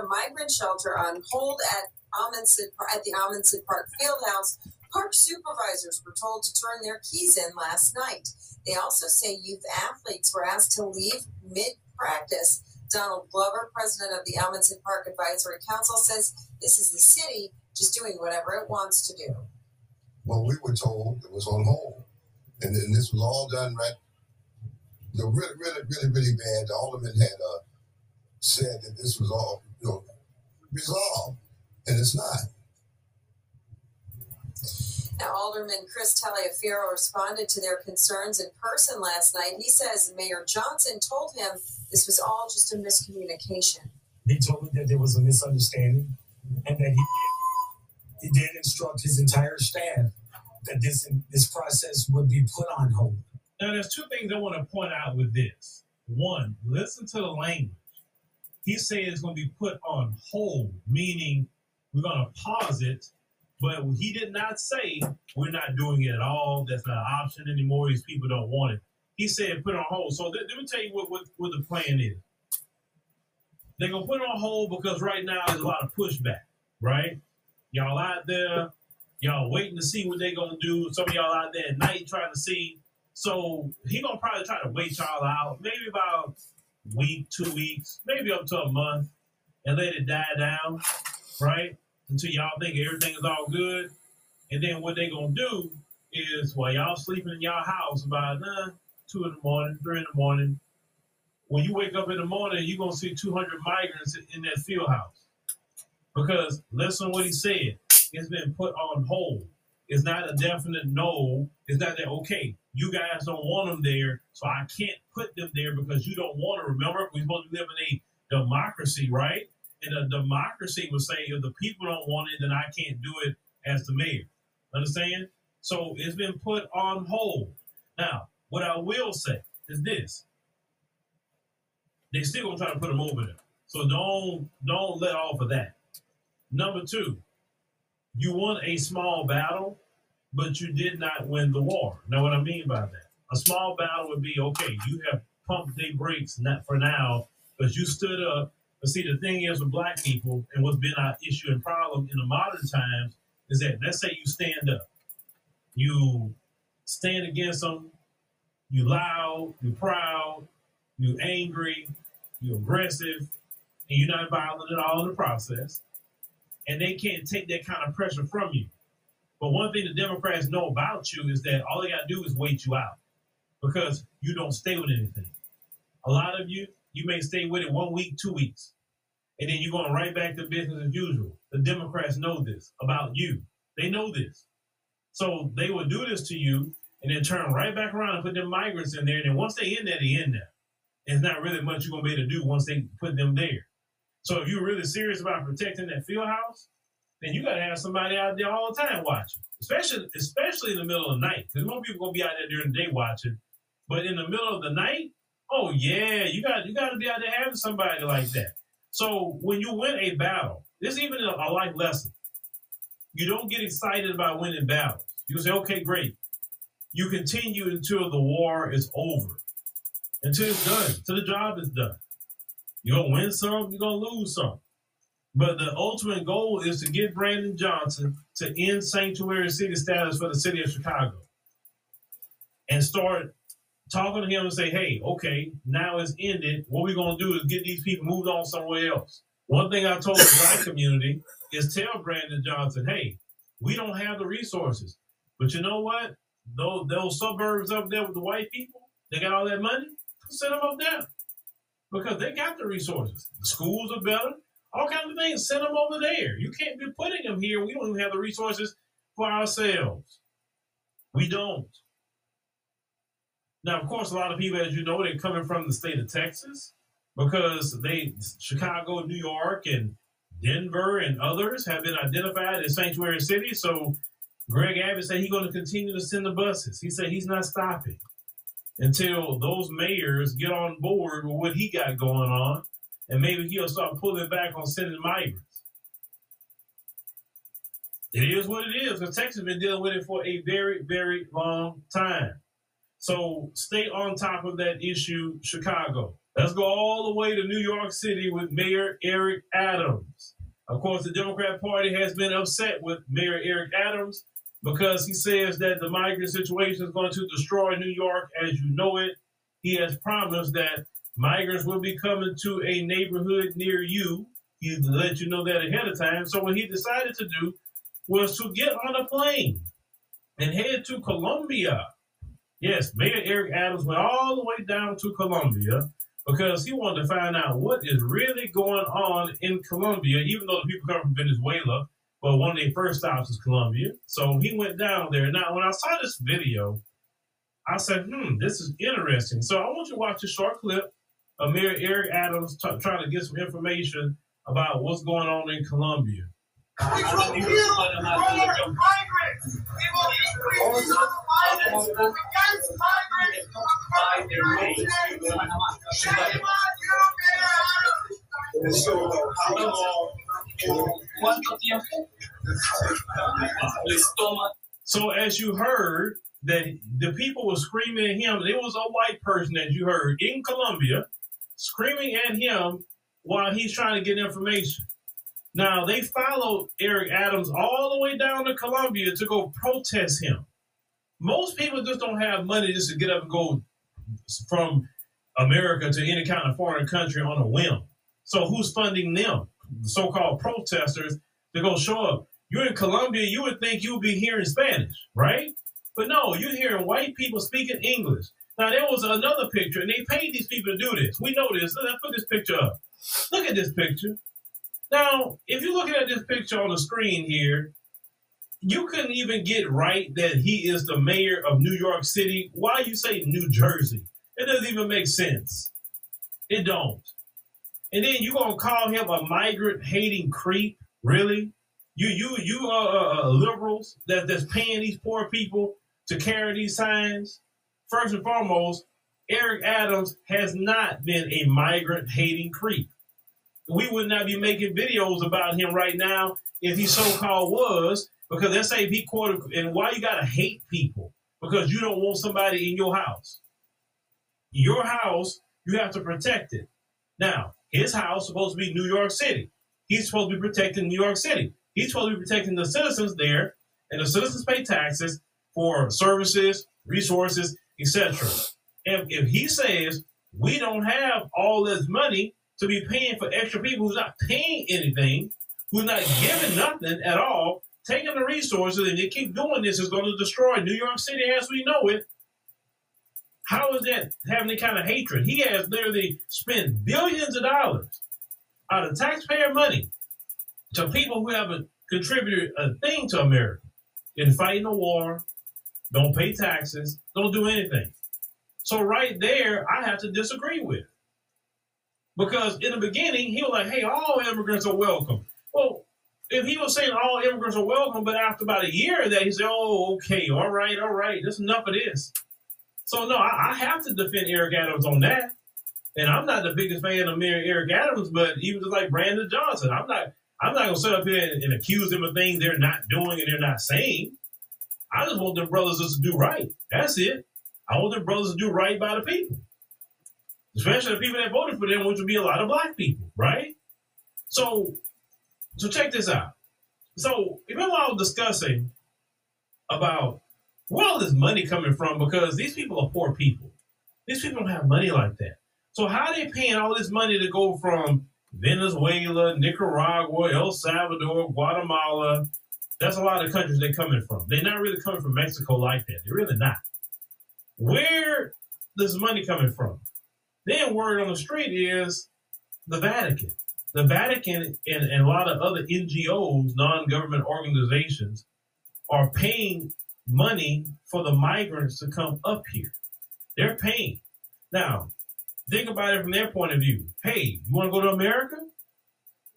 a migrant shelter on hold at Amundsen, at the Amundsen Park Fieldhouse. Park supervisors were told to turn their keys in last night. They also say youth athletes were asked to leave mid practice. Donald Glover, president of the Amundsen Park Advisory Council, says this is the city just doing whatever it wants to do. Well, we were told it was on hold, and then this was all done right. The really, really, really, really bad. The alderman had uh, said that this was all, you know, resolved, and it's not. Now, Alderman Chris Taliaferro responded to their concerns in person last night. He says Mayor Johnson told him this was all just a miscommunication. He told me that there was a misunderstanding and that he did, he did instruct his entire staff that this this process would be put on hold. Now, there's two things I want to point out with this. One, listen to the language. He said it's going to be put on hold, meaning we're going to pause it but he did not say we're not doing it at all. That's not an option anymore. These people don't want it. He said put on hold. So let, let me tell you what, what, what the plan is. They're gonna put it on hold because right now there's a lot of pushback, right? Y'all out there, y'all waiting to see what they're gonna do. Some of y'all out there at night trying to see. So he gonna probably try to wait y'all out, maybe about week, two weeks, maybe up to a month, and let it die down, right? until y'all think everything is all good. And then what they gonna do is while y'all sleeping in y'all house about uh, two in the morning, three in the morning, when you wake up in the morning, you're gonna see 200 migrants in that field house. Because listen to what he said. It's been put on hold. It's not a definite no. It's not that okay. You guys don't want them there, so I can't put them there because you don't want to. Remember, we're supposed to live in a democracy, right? And a democracy would say if the people don't want it, then I can't do it as the mayor. Understand? So it's been put on hold. Now, what I will say is this. They still gonna try to put them over there. So don't don't let off of that. Number two, you won a small battle, but you did not win the war. Now what I mean by that? A small battle would be okay, you have pumped the brakes not for now, but you stood up but see, the thing is with black people, and what's been our issue and problem in the modern times is that let's say you stand up, you stand against them, you loud, you proud, you angry, you aggressive, and you're not violent at all in the process, and they can't take that kind of pressure from you. But one thing the Democrats know about you is that all they got to do is wait you out because you don't stay with anything. A lot of you, you may stay with it one week, two weeks, and then you're going right back to business as usual. The Democrats know this about you. They know this. So they will do this to you and then turn right back around and put them migrants in there. And then once they in there, they in there. It's not really much you're going to be able to do once they put them there. So if you're really serious about protecting that field house, then you got to have somebody out there all the time watching, especially especially in the middle of the night. Because most people to be out there during the day watching. But in the middle of the night, Oh yeah, you got you got to be out there having somebody like that. So when you win a battle, this is even a, a life lesson. You don't get excited about winning battles. You say, okay, great. You continue until the war is over, until it's done, until the job is done. You're gonna win some, you're gonna lose some. But the ultimate goal is to get Brandon Johnson to end sanctuary city status for the city of Chicago and start talking to him and say, hey, okay, now it's ended. What we're going to do is get these people moved on somewhere else. One thing I told the black community is tell Brandon Johnson, hey, we don't have the resources. But you know what? Those, those suburbs up there with the white people, they got all that money. Send them up there because they got the resources. The schools are better, all kinds of things. Send them over there. You can't be putting them here. We don't even have the resources for ourselves. We don't. Now, of course, a lot of people, as you know, they're coming from the state of Texas because they Chicago, New York, and Denver and others have been identified as sanctuary cities. So Greg Abbott said he's going to continue to send the buses. He said he's not stopping until those mayors get on board with what he got going on, and maybe he'll start pulling back on sending migrants. It is what it is because Texas has been dealing with it for a very, very long time. So stay on top of that issue, Chicago. Let's go all the way to New York City with Mayor Eric Adams. Of course, the Democrat Party has been upset with Mayor Eric Adams because he says that the migrant situation is going to destroy New York as you know it. He has promised that migrants will be coming to a neighborhood near you. He let you know that ahead of time. So what he decided to do was to get on a plane and head to Colombia. Yes, Mayor Eric Adams went all the way down to Colombia because he wanted to find out what is really going on in Colombia, even though the people come from Venezuela. But one of their first stops is Colombia. So he went down there. Now, when I saw this video, I said, hmm, this is interesting. So I want you to watch a short clip of Mayor Eric Adams t- trying to get some information about what's going on in Colombia. So as you heard, that the people were screaming at him. It was a white person, as you heard, in Colombia, screaming at him while he's trying to get information. Now they followed Eric Adams all the way down to Colombia to go protest him. Most people just don't have money just to get up and go from America to any kind of foreign country on a whim. So who's funding them? So-called protesters to go show up. You're in Colombia, you would think you would be hearing Spanish, right? But no, you're hearing white people speaking English. Now there was another picture, and they paid these people to do this. We know this. Let's put this picture up. Look at this picture. Now, if you're looking at this picture on the screen here, you couldn't even get right that he is the mayor of New York City. Why you say New Jersey? It doesn't even make sense. It don't. And then you gonna call him a migrant hating creep? Really? You you you uh, liberals that that's paying these poor people to carry these signs? First and foremost, Eric Adams has not been a migrant hating creep. We would not be making videos about him right now if he so called was, because let's say he quoted, and why you gotta hate people? Because you don't want somebody in your house. Your house, you have to protect it. Now, his house supposed to be New York City. He's supposed to be protecting New York City. He's supposed to be protecting the citizens there, and the citizens pay taxes for services, resources, etc. If, if he says we don't have all this money to be paying for extra people who's not paying anything, who's not giving nothing at all, taking the resources, and they keep doing this is going to destroy New York City as we know it. How is that having any kind of hatred? He has literally spent billions of dollars out of taxpayer money to people who haven't contributed a thing to America in fighting the war, don't pay taxes, don't do anything. So right there, I have to disagree with. Because in the beginning, he was like, hey, all immigrants are welcome. Well, if he was saying all immigrants are welcome, but after about a year of that, he said, oh, okay, all right, all right, that's enough of this. So no, I, I have to defend Eric Adams on that. And I'm not the biggest fan of Mayor Eric Adams, but even just like Brandon Johnson, I'm not I'm not gonna sit up here and, and accuse them of things they're not doing and they're not saying. I just want their brothers just to do right. That's it. I want their brothers to do right by the people, especially the people that voted for them, which would be a lot of black people, right? So, so check this out. So, remember I was discussing about where all this money coming from because these people are poor people. These people don't have money like that. So how are they paying all this money to go from Venezuela, Nicaragua, El Salvador, Guatemala. That's a lot of countries they're coming from. They're not really coming from Mexico like that. They're really not. Where does money coming from? Then word on the street is the Vatican. The Vatican and, and a lot of other NGOs, non-government organizations, are paying money for the migrants to come up here. They're paying. Now, think about it from their point of view. Hey, you want to go to America?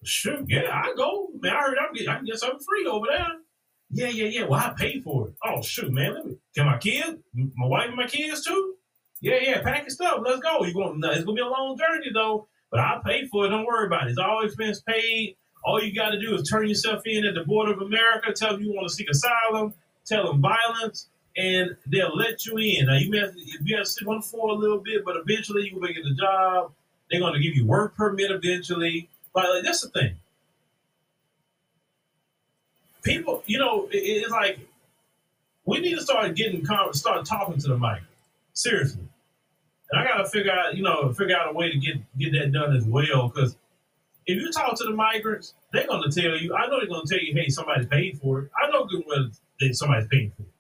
Sure, yeah, I go. Man, I heard I'm get, I can get something free over there. Yeah, yeah, yeah. Well, I pay for it. Oh shoot, man. Let me. Can my kids, my wife, and my kids too? Yeah, yeah. Pack your stuff. Let's go. You going? No, It's gonna be a long journey though, but I'll pay for it. Don't worry about it. It's all expense paid. All you got to do is turn yourself in at the border of America. Tell them you want to seek asylum. Tell them violence and they'll let you in. Now you may have to, you have to sit on the floor a little bit, but eventually you will get a job They're going to give you work permit eventually. But like, that's the thing. People, you know, it, it's like we need to start getting start talking to the mic. Seriously. And I gotta figure out, you know, figure out a way to get get that done as well. Because if you talk to the migrants, they're gonna tell you. I know they're gonna tell you, "Hey, somebody paid for it." I know good well that somebody's paying for it.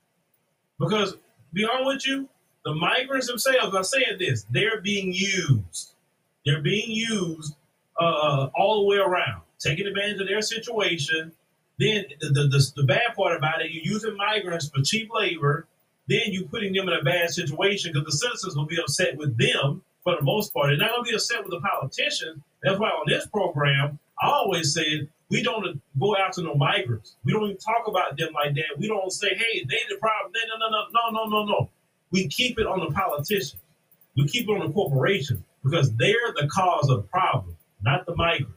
Because be honest with you, the migrants themselves are saying this: they're being used. They're being used uh, all the way around, taking advantage of their situation. Then the, the, the, the bad part about it, you're using migrants for cheap labor then you're putting them in a bad situation because the citizens will be upset with them for the most part. They're not going to be upset with the politicians. That's why on this program, I always said we don't go after no migrants. We don't even talk about them like that. We don't say, hey, they the problem. They, no, no, no, no, no, no, no. We keep it on the politicians. We keep it on the corporations because they're the cause of the problem, not the migrant.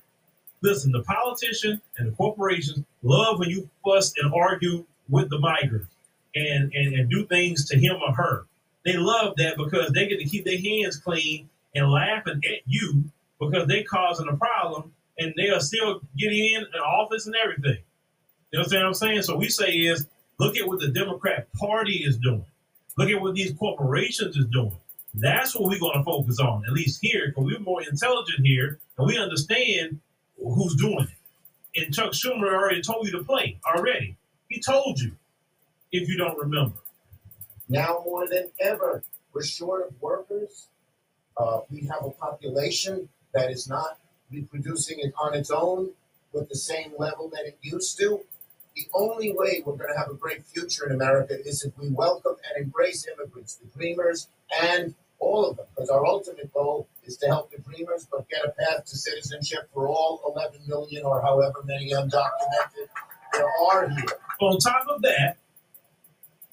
Listen, the politician and the corporations love when you fuss and argue with the migrants and, and, and do things to him or her. They love that because they get to keep their hands clean and laughing at you because they're causing a problem and they'll still get in an office and everything. You know what I'm saying? So we say is look at what the Democrat Party is doing. Look at what these corporations is doing. That's what we're going to focus on, at least here, because we're more intelligent here and we understand who's doing it. And Chuck Schumer already told you to play already. He told you if you don't remember. Now more than ever, we're short of workers. Uh, we have a population that is not reproducing it on its own with the same level that it used to. The only way we're going to have a great future in America is if we welcome and embrace immigrants, the dreamers, and all of them, because our ultimate goal is to help the dreamers, but get a path to citizenship for all 11 million or however many undocumented there are here. On top of that,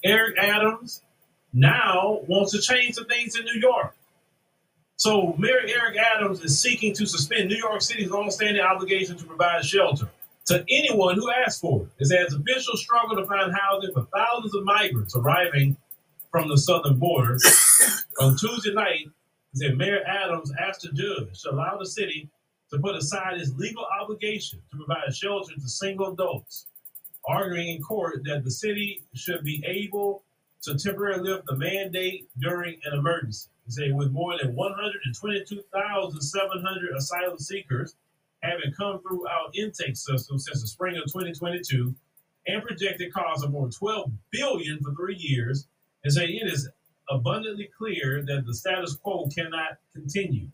Eric Adams now wants to change some things in New York. So Mayor Eric Adams is seeking to suspend New York City's longstanding obligation to provide shelter to anyone who asks for it. As officials struggle to find housing for thousands of migrants arriving from the southern border. On Tuesday night, Mayor Adams asked a judge to allow the city to put aside its legal obligation to provide shelter to single adults arguing in court that the city should be able to temporarily lift the mandate during an emergency. They say with more than 122,700 asylum seekers having come through our intake system since the spring of 2022 and projected costs of more than 12 billion for three years, and say it is abundantly clear that the status quo cannot continue.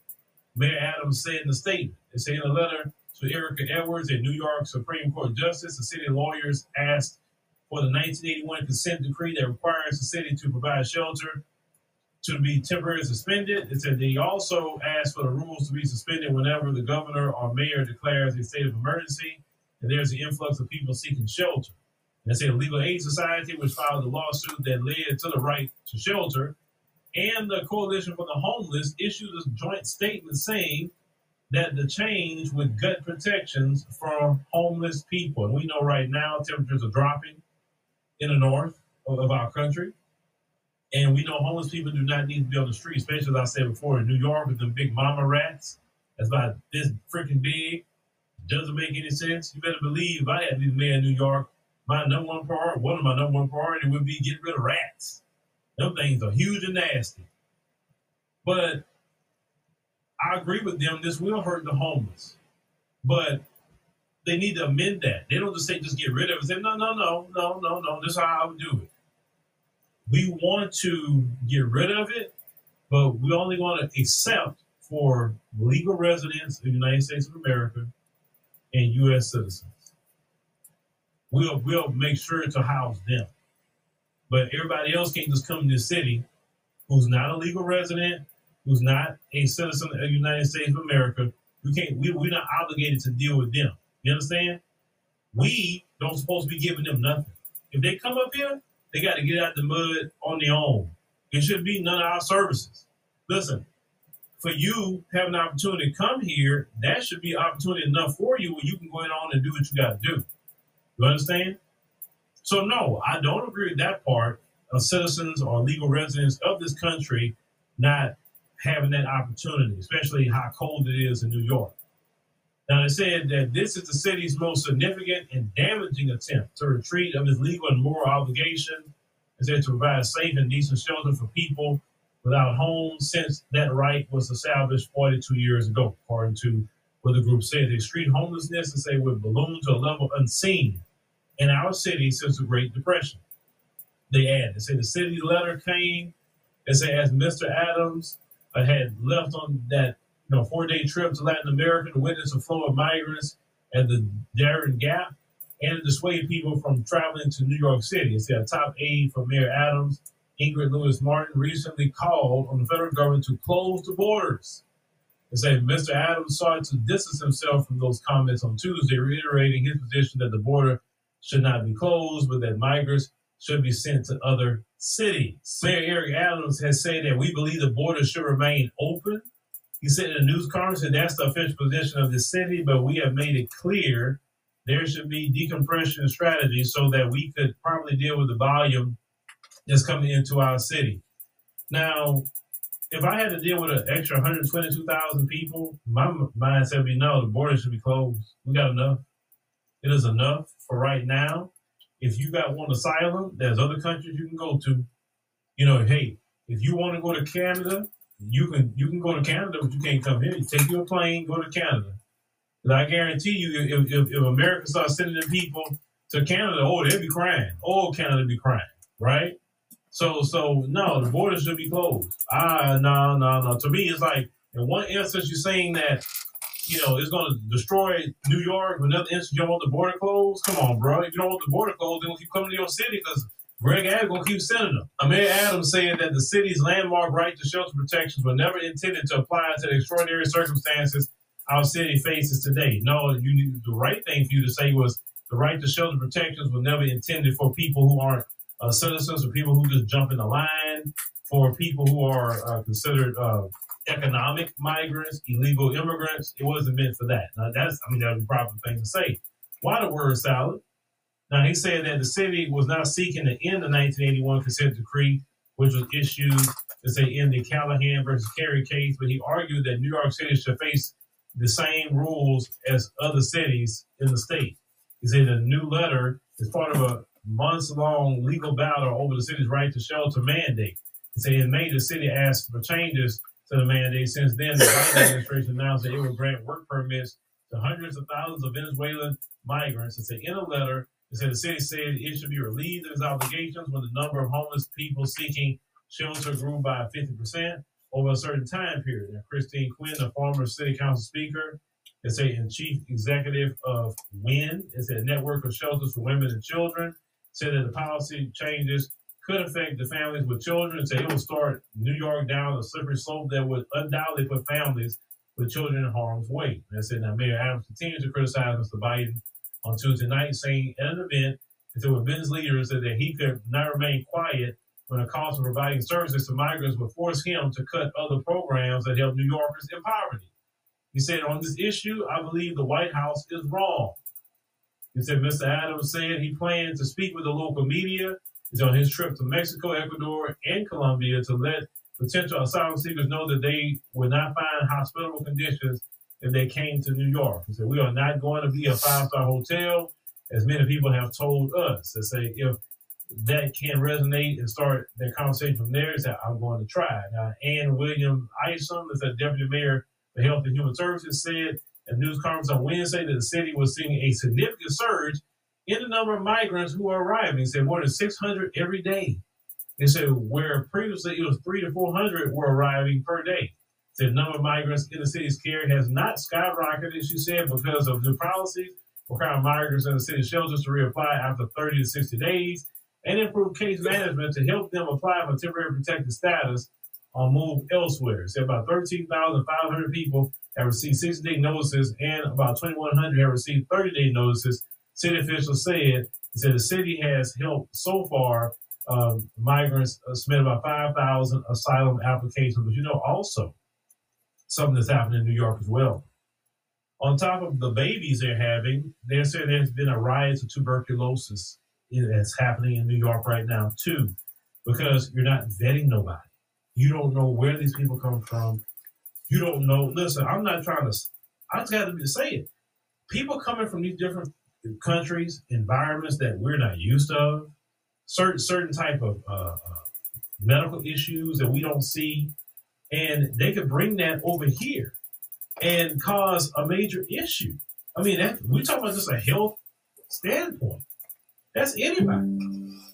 Mayor Adams said in the statement, they say in a letter to Erika Edwards, a New York Supreme Court justice. The city lawyers asked for the 1981 consent decree that requires the city to provide shelter to be temporarily suspended. It said they also asked for the rules to be suspended whenever the governor or mayor declares a state of emergency and there's an influx of people seeking shelter. They said the Legal Aid Society, which filed the lawsuit that led to the right to shelter, and the Coalition for the Homeless issued a joint statement saying that the change with gut protections for homeless people. And we know right now temperatures are dropping in the north of our country. And we know homeless people do not need to be on the street, especially as I said before in New York with the big mama rats. That's about this freaking big. Doesn't make any sense. You better believe if I had to be the mayor of New York, my number one priority, one of my number one priority would be getting rid of rats. Them things are huge and nasty. But I agree with them. This will hurt the homeless, but they need to amend that. They don't just say just get rid of it. Say no, no, no, no, no, no. This is how I would do it. We want to get rid of it, but we only want to accept for legal residents of the United States of America and U.S. citizens. We'll we'll make sure to house them, but everybody else can't just come to the city who's not a legal resident who's not a citizen of the United States of America, we can't we, we're not obligated to deal with them. You understand? We don't supposed to be giving them nothing. If they come up here, they got to get out the mud on their own. It should be none of our services. Listen, for you having an opportunity to come here, that should be opportunity enough for you where you can go in on and do what you got to do. You understand? So no, I don't agree with that part of citizens or legal residents of this country not having that opportunity, especially how cold it is in New York. Now, they said that this is the city's most significant and damaging attempt to retreat of its legal and moral obligation, is said to provide safe and decent shelter for people without homes since that right was established 42 years ago, according to what the group said. They street homelessness and say would balloon to a level unseen in our city since the Great Depression. They add, they say the city letter came, they say as Mr. Adams uh, had left on that you know, four day trip to Latin America to witness the flow of migrants at the Darien Gap and dissuade people from traveling to New York City. It's a top aide for Mayor Adams, Ingrid Lewis Martin, recently called on the federal government to close the borders. They say Mr. Adams sought to distance himself from those comments on Tuesday, reiterating his position that the border should not be closed, but that migrants should be sent to other cities. Mayor Eric Adams has said that we believe the border should remain open he said in a news conference that that's the official position of the city, but we have made it clear there should be decompression strategy so that we could properly deal with the volume that's coming into our city. Now, if I had to deal with an extra 122,000 people, my mindset would be no, the border should be closed. We got enough. It is enough for right now. If you got one asylum, there's other countries you can go to. You know, hey, if you want to go to Canada, you can you can go to Canada, but you can't come here. You take your plane, go to Canada. But I guarantee you, if, if, if America starts sending people to Canada, oh, they'll be crying. Oh, Canada be crying, right? So, so no, the border should be closed. Ah, no, no, no. To me, it's like in one instance you're saying that you know it's going to destroy New York. Another instance you don't want the border closed. Come on, bro. If you don't want the border closed, then we'll keep coming to your city because Greg Abbott gonna keep sending them. Mayor Adams said that the city's landmark right to shelter protections were never intended to apply to the extraordinary circumstances our city faces today. No, you need, the right thing for you to say was the right to shelter protections were never intended for people who aren't uh, citizens or people who just jump in the line, for people who are uh, considered uh, economic migrants, illegal immigrants. It wasn't meant for that. Now that's, I mean, that's the proper thing to say. Why the word salad? Now, he said that the city was not seeking to end the 1981 consent decree, which was issued to say in the Callahan versus Carey case, but he argued that New York City should face the same rules as other cities in the state. He said the new letter is part of a months long legal battle over the city's right to shelter mandate. He said in May, the city asked for changes to the mandate. Since then, the Biden administration announced that it would grant work permits to hundreds of thousands of Venezuelan migrants. Said in a letter, it said the city said it should be relieved of its obligations when the number of homeless people seeking shelter grew by 50% over a certain time period. And Christine Quinn, the former city council speaker, is a chief executive of WIN, it's a network of shelters for women and children, said that the policy changes could affect the families with children. Said it will start New York down a slippery slope that would undoubtedly put families with children in harm's way. And said now Mayor Adams continues to criticize Mr. Biden on Tuesday night, saying at an event that with Ben's leaders said that he could not remain quiet when the cost of providing services to migrants would force him to cut other programs that help New Yorkers in poverty. He said, on this issue, I believe the White House is wrong. He said, Mr. Adams said he plans to speak with the local media. He's on his trip to Mexico, Ecuador, and Colombia to let potential asylum seekers know that they would not find hospitable conditions if they came to New York. He said, We are not going to be a five star hotel, as many people have told us. They say, if that can resonate and start that conversation from there, he said, I'm going to try. Now, Ann William Isom, is the deputy mayor for Health and Human Services, said at news conference on Wednesday that the city was seeing a significant surge in the number of migrants who are arriving. He said more than 600 every day. He said where previously it was three to 400 were arriving per day. The number of migrants in the city's care has not skyrocketed, she said, because of new policies requiring migrants in the city shelters to reapply after 30 to 60 days and improve case management to help them apply for temporary protected status or move elsewhere. Said about 13,500 people have received 60 day notices and about 2,100 have received 30 day notices. City officials said, said the city has helped so far um, migrants uh, submit about 5,000 asylum applications. But you know, also, something that's happening in New York as well. On top of the babies they're having, they're saying there's been a rise of tuberculosis that's happening in New York right now too, because you're not vetting nobody. You don't know where these people come from. You don't know. Listen, I'm not trying to. I just got to say it. People coming from these different countries, environments that we're not used to, certain certain type of uh, uh, medical issues that we don't see, and they could bring that over here and cause a major issue. I mean, that, we talk about just a health standpoint. That's anybody.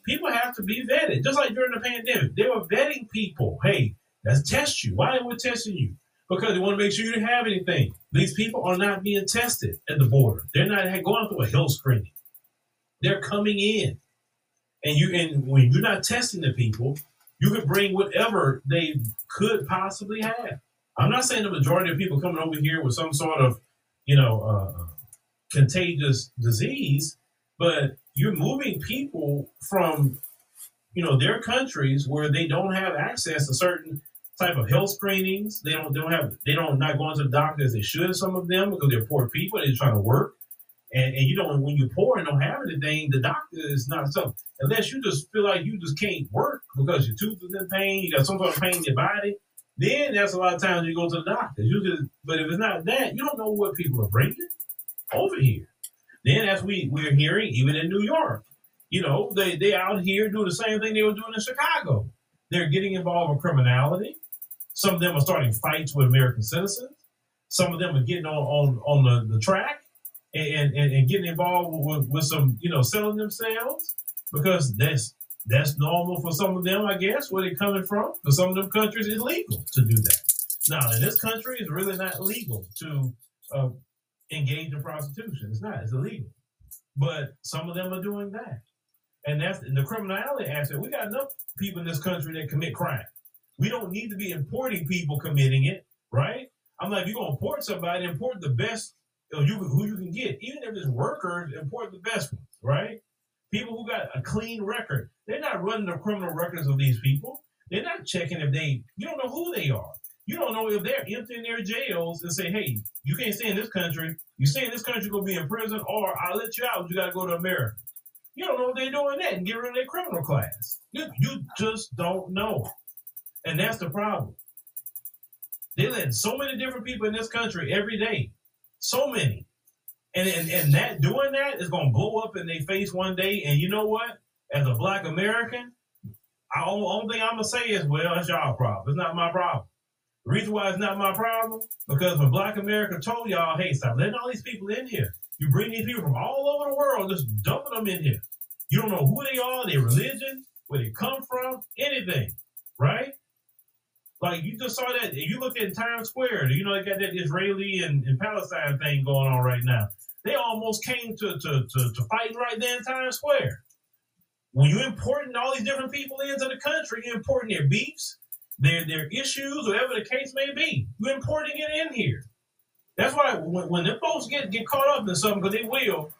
People have to be vetted, just like during the pandemic. They were vetting people. Hey, let's test you. Why are we testing you? Because they want to make sure you don't have anything. These people are not being tested at the border. They're not going through a health screening. They're coming in, and you and when you're not testing the people, you could bring whatever they could possibly have. I'm not saying the majority of people coming over here with some sort of, you know, uh, contagious disease, but you're moving people from, you know, their countries where they don't have access to certain type of health screenings. They don't, they don't have, they don't not going to the doctor as they should. Some of them because they're poor people. They're trying to work, and, and you know, when you're poor and don't have anything, the doctor is not something unless you just feel like you just can't work because your tooth is in pain, you got some sort of pain in your body. Then that's a lot of times you go to the doctor. You just, but if it's not that, you don't know what people are bringing over here. Then, as we we're hearing, even in New York, you know, they they out here doing the same thing they were doing in Chicago. They're getting involved in criminality. Some of them are starting fights with American citizens. Some of them are getting on on, on the, the track and, and, and getting involved with, with some, you know, selling themselves because that's that's normal for some of them, I guess, where they're coming from. For some of them countries, it's legal to do that. Now, in this country, it's really not legal to uh, engage in prostitution. It's not. It's illegal. But some of them are doing that. And that's the criminality aspect. We got enough people in this country that commit crime. We don't need to be importing people committing it, right? I'm like, you're gonna import somebody, import the best you, know, you who you can get. Even if it's workers, import the best ones, right? People who got a clean record. They're not running the criminal records of these people. They're not checking if they. You don't know who they are. You don't know if they're emptying their jails and say, hey, you can't stay in this country. You stay in this country, you're going to be in prison, or I'll let you out, you got to go to America. You don't know if they're doing that and get rid of their criminal class. You, you just don't know. And that's the problem. They let so many different people in this country every day. So many. And, and, and that doing that is going to blow up in their face one day. And you know what? As a black American, the only thing I'm going to say is, well, it's y'all problem. It's not my problem. The reason why it's not my problem, because when Black America told y'all, hey, stop letting all these people in here. You bring these people from all over the world, just dumping them in here. You don't know who they are, their religion, where they come from, anything, right? Like you just saw that. You look at Times Square, you know, they got that Israeli and, and Palestine thing going on right now. They almost came to, to, to, to fighting right there in Times Square. When you're importing all these different people into the country, you're importing their beefs, their their issues, whatever the case may be. You're importing it in here. That's why when, when the folks get, get caught up in something, because they will,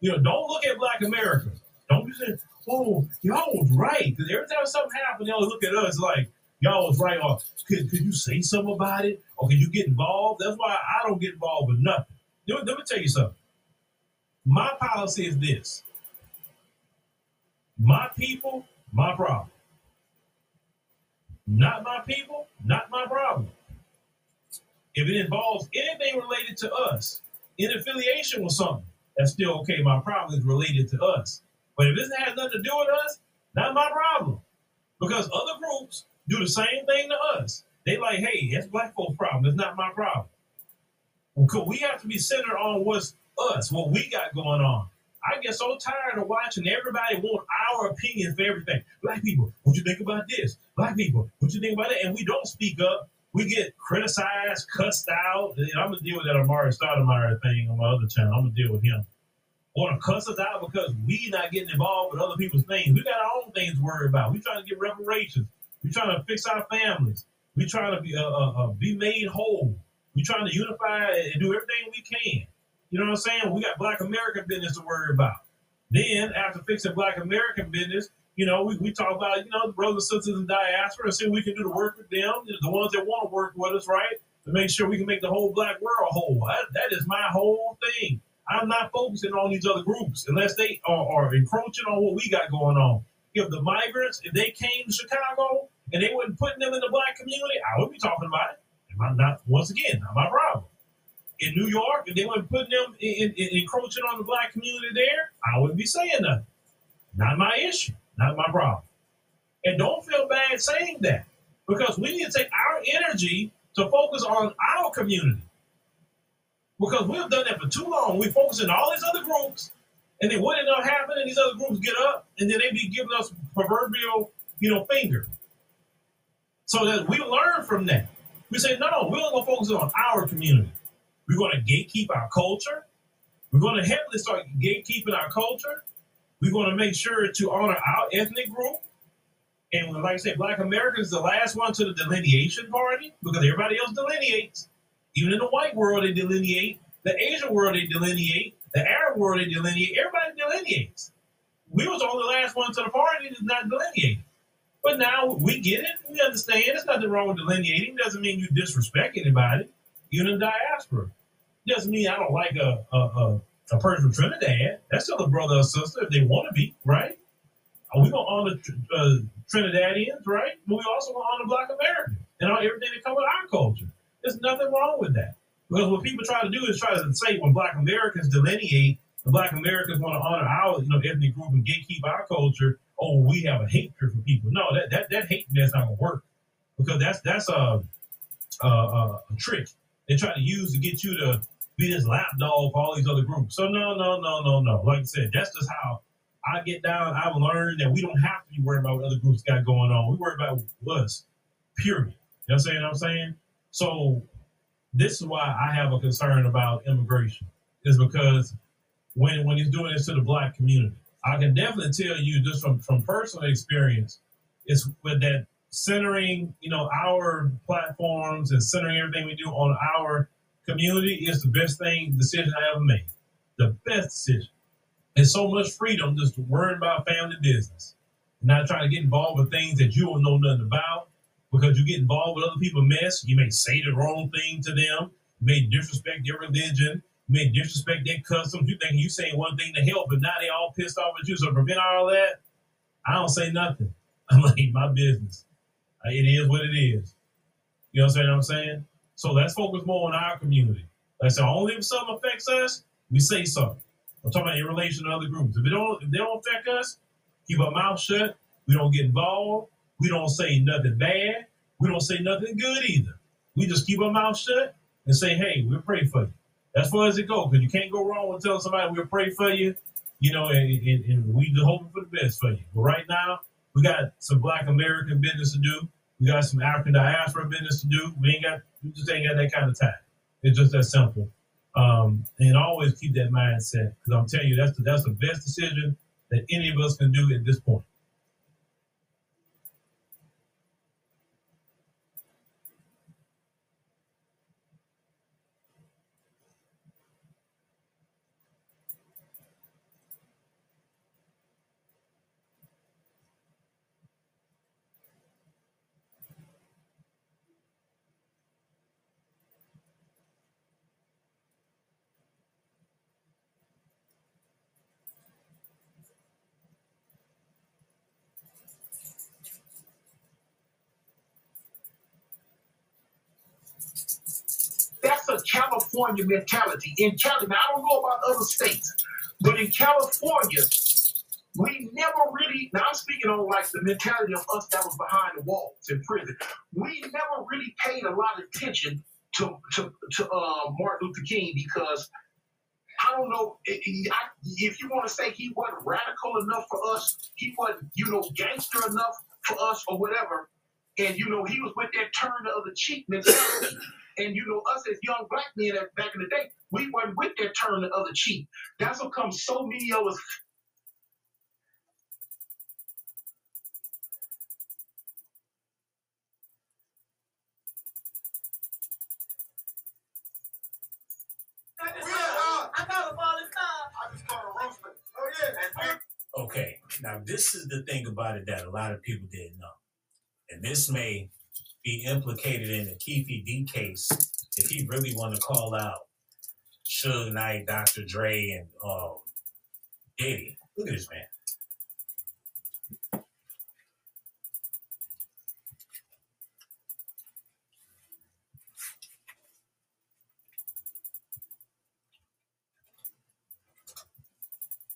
you know, don't look at black Americans. Don't be saying, oh, y'all was right. Because every time something happens, they'll look at us like, y'all was right. Or could, could you say something about it? Or could you get involved? That's why I don't get involved with nothing. Let me, let me tell you something. My policy is this my people, my problem. Not my people, not my problem. If it involves anything related to us, in affiliation with something, that's still okay. My problem is related to us. But if this has nothing to do with us, not my problem. Because other groups do the same thing to us. They like, hey, that's black folks' problem. It's not my problem. Well, we have to be centered on what's us, what we got going on. I get so tired of watching everybody want our opinion for everything. Black people, what you think about this? Black people, what you think about that? And we don't speak up. We get criticized, cussed out. And I'm gonna deal with that Amar'e Stoudemire thing on my other channel. I'm gonna deal with him. Want to cuss us out because we not getting involved with other people's things. We got our own things to worry about. We trying to get reparations. We trying to fix our families. We're trying to be uh, uh, uh, be made whole. We're trying to unify and do everything we can. You know what I'm saying? We got Black American business to worry about. Then after fixing Black American business, you know, we, we talk about, you know, the brothers and sisters in diaspora and see we can do to work with them, the ones that want to work with us, right? To make sure we can make the whole black world whole. That, that is my whole thing. I'm not focusing on these other groups unless they are, are encroaching on what we got going on. If the migrants, if they came to Chicago, and they weren't putting them in the black community, I would be talking about it. Am I not once again, not my problem. In New York, if they weren't putting them in, in, encroaching on the black community there, I wouldn't be saying nothing. Not my issue, not my problem. And don't feel bad saying that because we need to take our energy to focus on our community. Because we've done that for too long. We focus on all these other groups, and then what ended up happening? These other groups get up, and then they be giving us proverbial, you know, finger. So that we learn from that. We say, no, no, we're going to focus on our community. We're going to gatekeep our culture. We're going to heavily start gatekeeping our culture. We're going to make sure to honor our ethnic group. And like I said, Black America is the last one to the delineation party because everybody else delineates. Even in the white world, they delineate. The Asian world, they delineate. The Arab world, they delineate. Everybody delineates. We was the only last one to the party that's not delineating. But now we get it. We understand. There's nothing wrong with delineating. Doesn't mean you disrespect anybody. You're in diaspora. Doesn't mean I don't like a, a, a, a person from Trinidad. That's still a brother or sister if they want to be, right? Are we going to honor uh, Trinidadians, right? But we also want to honor Black Americans and everything that comes with our culture. There's nothing wrong with that. Because what people try to do is try to say when Black Americans delineate, the Black Americans want to honor our you know, ethnic group and gatekeep our culture. Oh, we have a hatred for people. No, that that, that hate that's not gonna work because that's that's a a, a, trick they try to use to get you to be this lapdog for all these other groups. So no, no, no, no, no. Like I said, that's just how I get down. I've learned that we don't have to be worried about what other groups got going on. We worry about us, period. You know what I'm saying? So this is why I have a concern about immigration. Is because when when he's doing this to the black community, I can definitely tell you just from from personal experience, it's with that centering, you know, our platforms and centering everything we do on our community is the best thing decision I ever made. The best decision. And so much freedom just worrying about family business. Not trying to get involved with things that you don't know nothing about because you get involved with other people's mess. You may say the wrong thing to them. You may disrespect their religion. You may disrespect their customs. You think you saying one thing to help, but now they all pissed off at you. So prevent all that, I don't say nothing. I'm like, my business. Uh, it is what it is. You know what I'm saying? So let's focus more on our community. Like I said, only if something affects us, we say something. I'm talking about in relation to other groups. If it don't, if they don't affect us, keep our mouth shut. We don't get involved. We don't say nothing bad. We don't say nothing good either. We just keep our mouth shut and say, "Hey, we'll pray for you." That's far as it goes. Because you can't go wrong with telling somebody we'll pray for you. You know, and, and, and we just hoping for the best for you. But right now, we got some Black American business to do. We got some African diaspora business to do. We ain't got, we just ain't got that kind of time. It's just that simple. Um, and always keep that mindset because I'm telling you, that's the, that's the best decision that any of us can do at this point. That's a California mentality. In California, I don't know about other states, but in California, we never really, now I'm speaking on like the mentality of us that was behind the walls in prison. We never really paid a lot of attention to, to, to uh, Martin Luther King because I don't know if you want to say he wasn't radical enough for us, he wasn't, you know, gangster enough for us or whatever. And, you know, he was with that turn of the cheek mentality. And you know, us as young black men back in the day, we weren't with that turn of the other cheek. That's what comes so many of us Okay, now this is the thing about it that a lot of people didn't know. And this may be implicated in the Keefe D case if he really want to call out Suge Knight, Dr. Dre, and um, Diddy. Look at this man.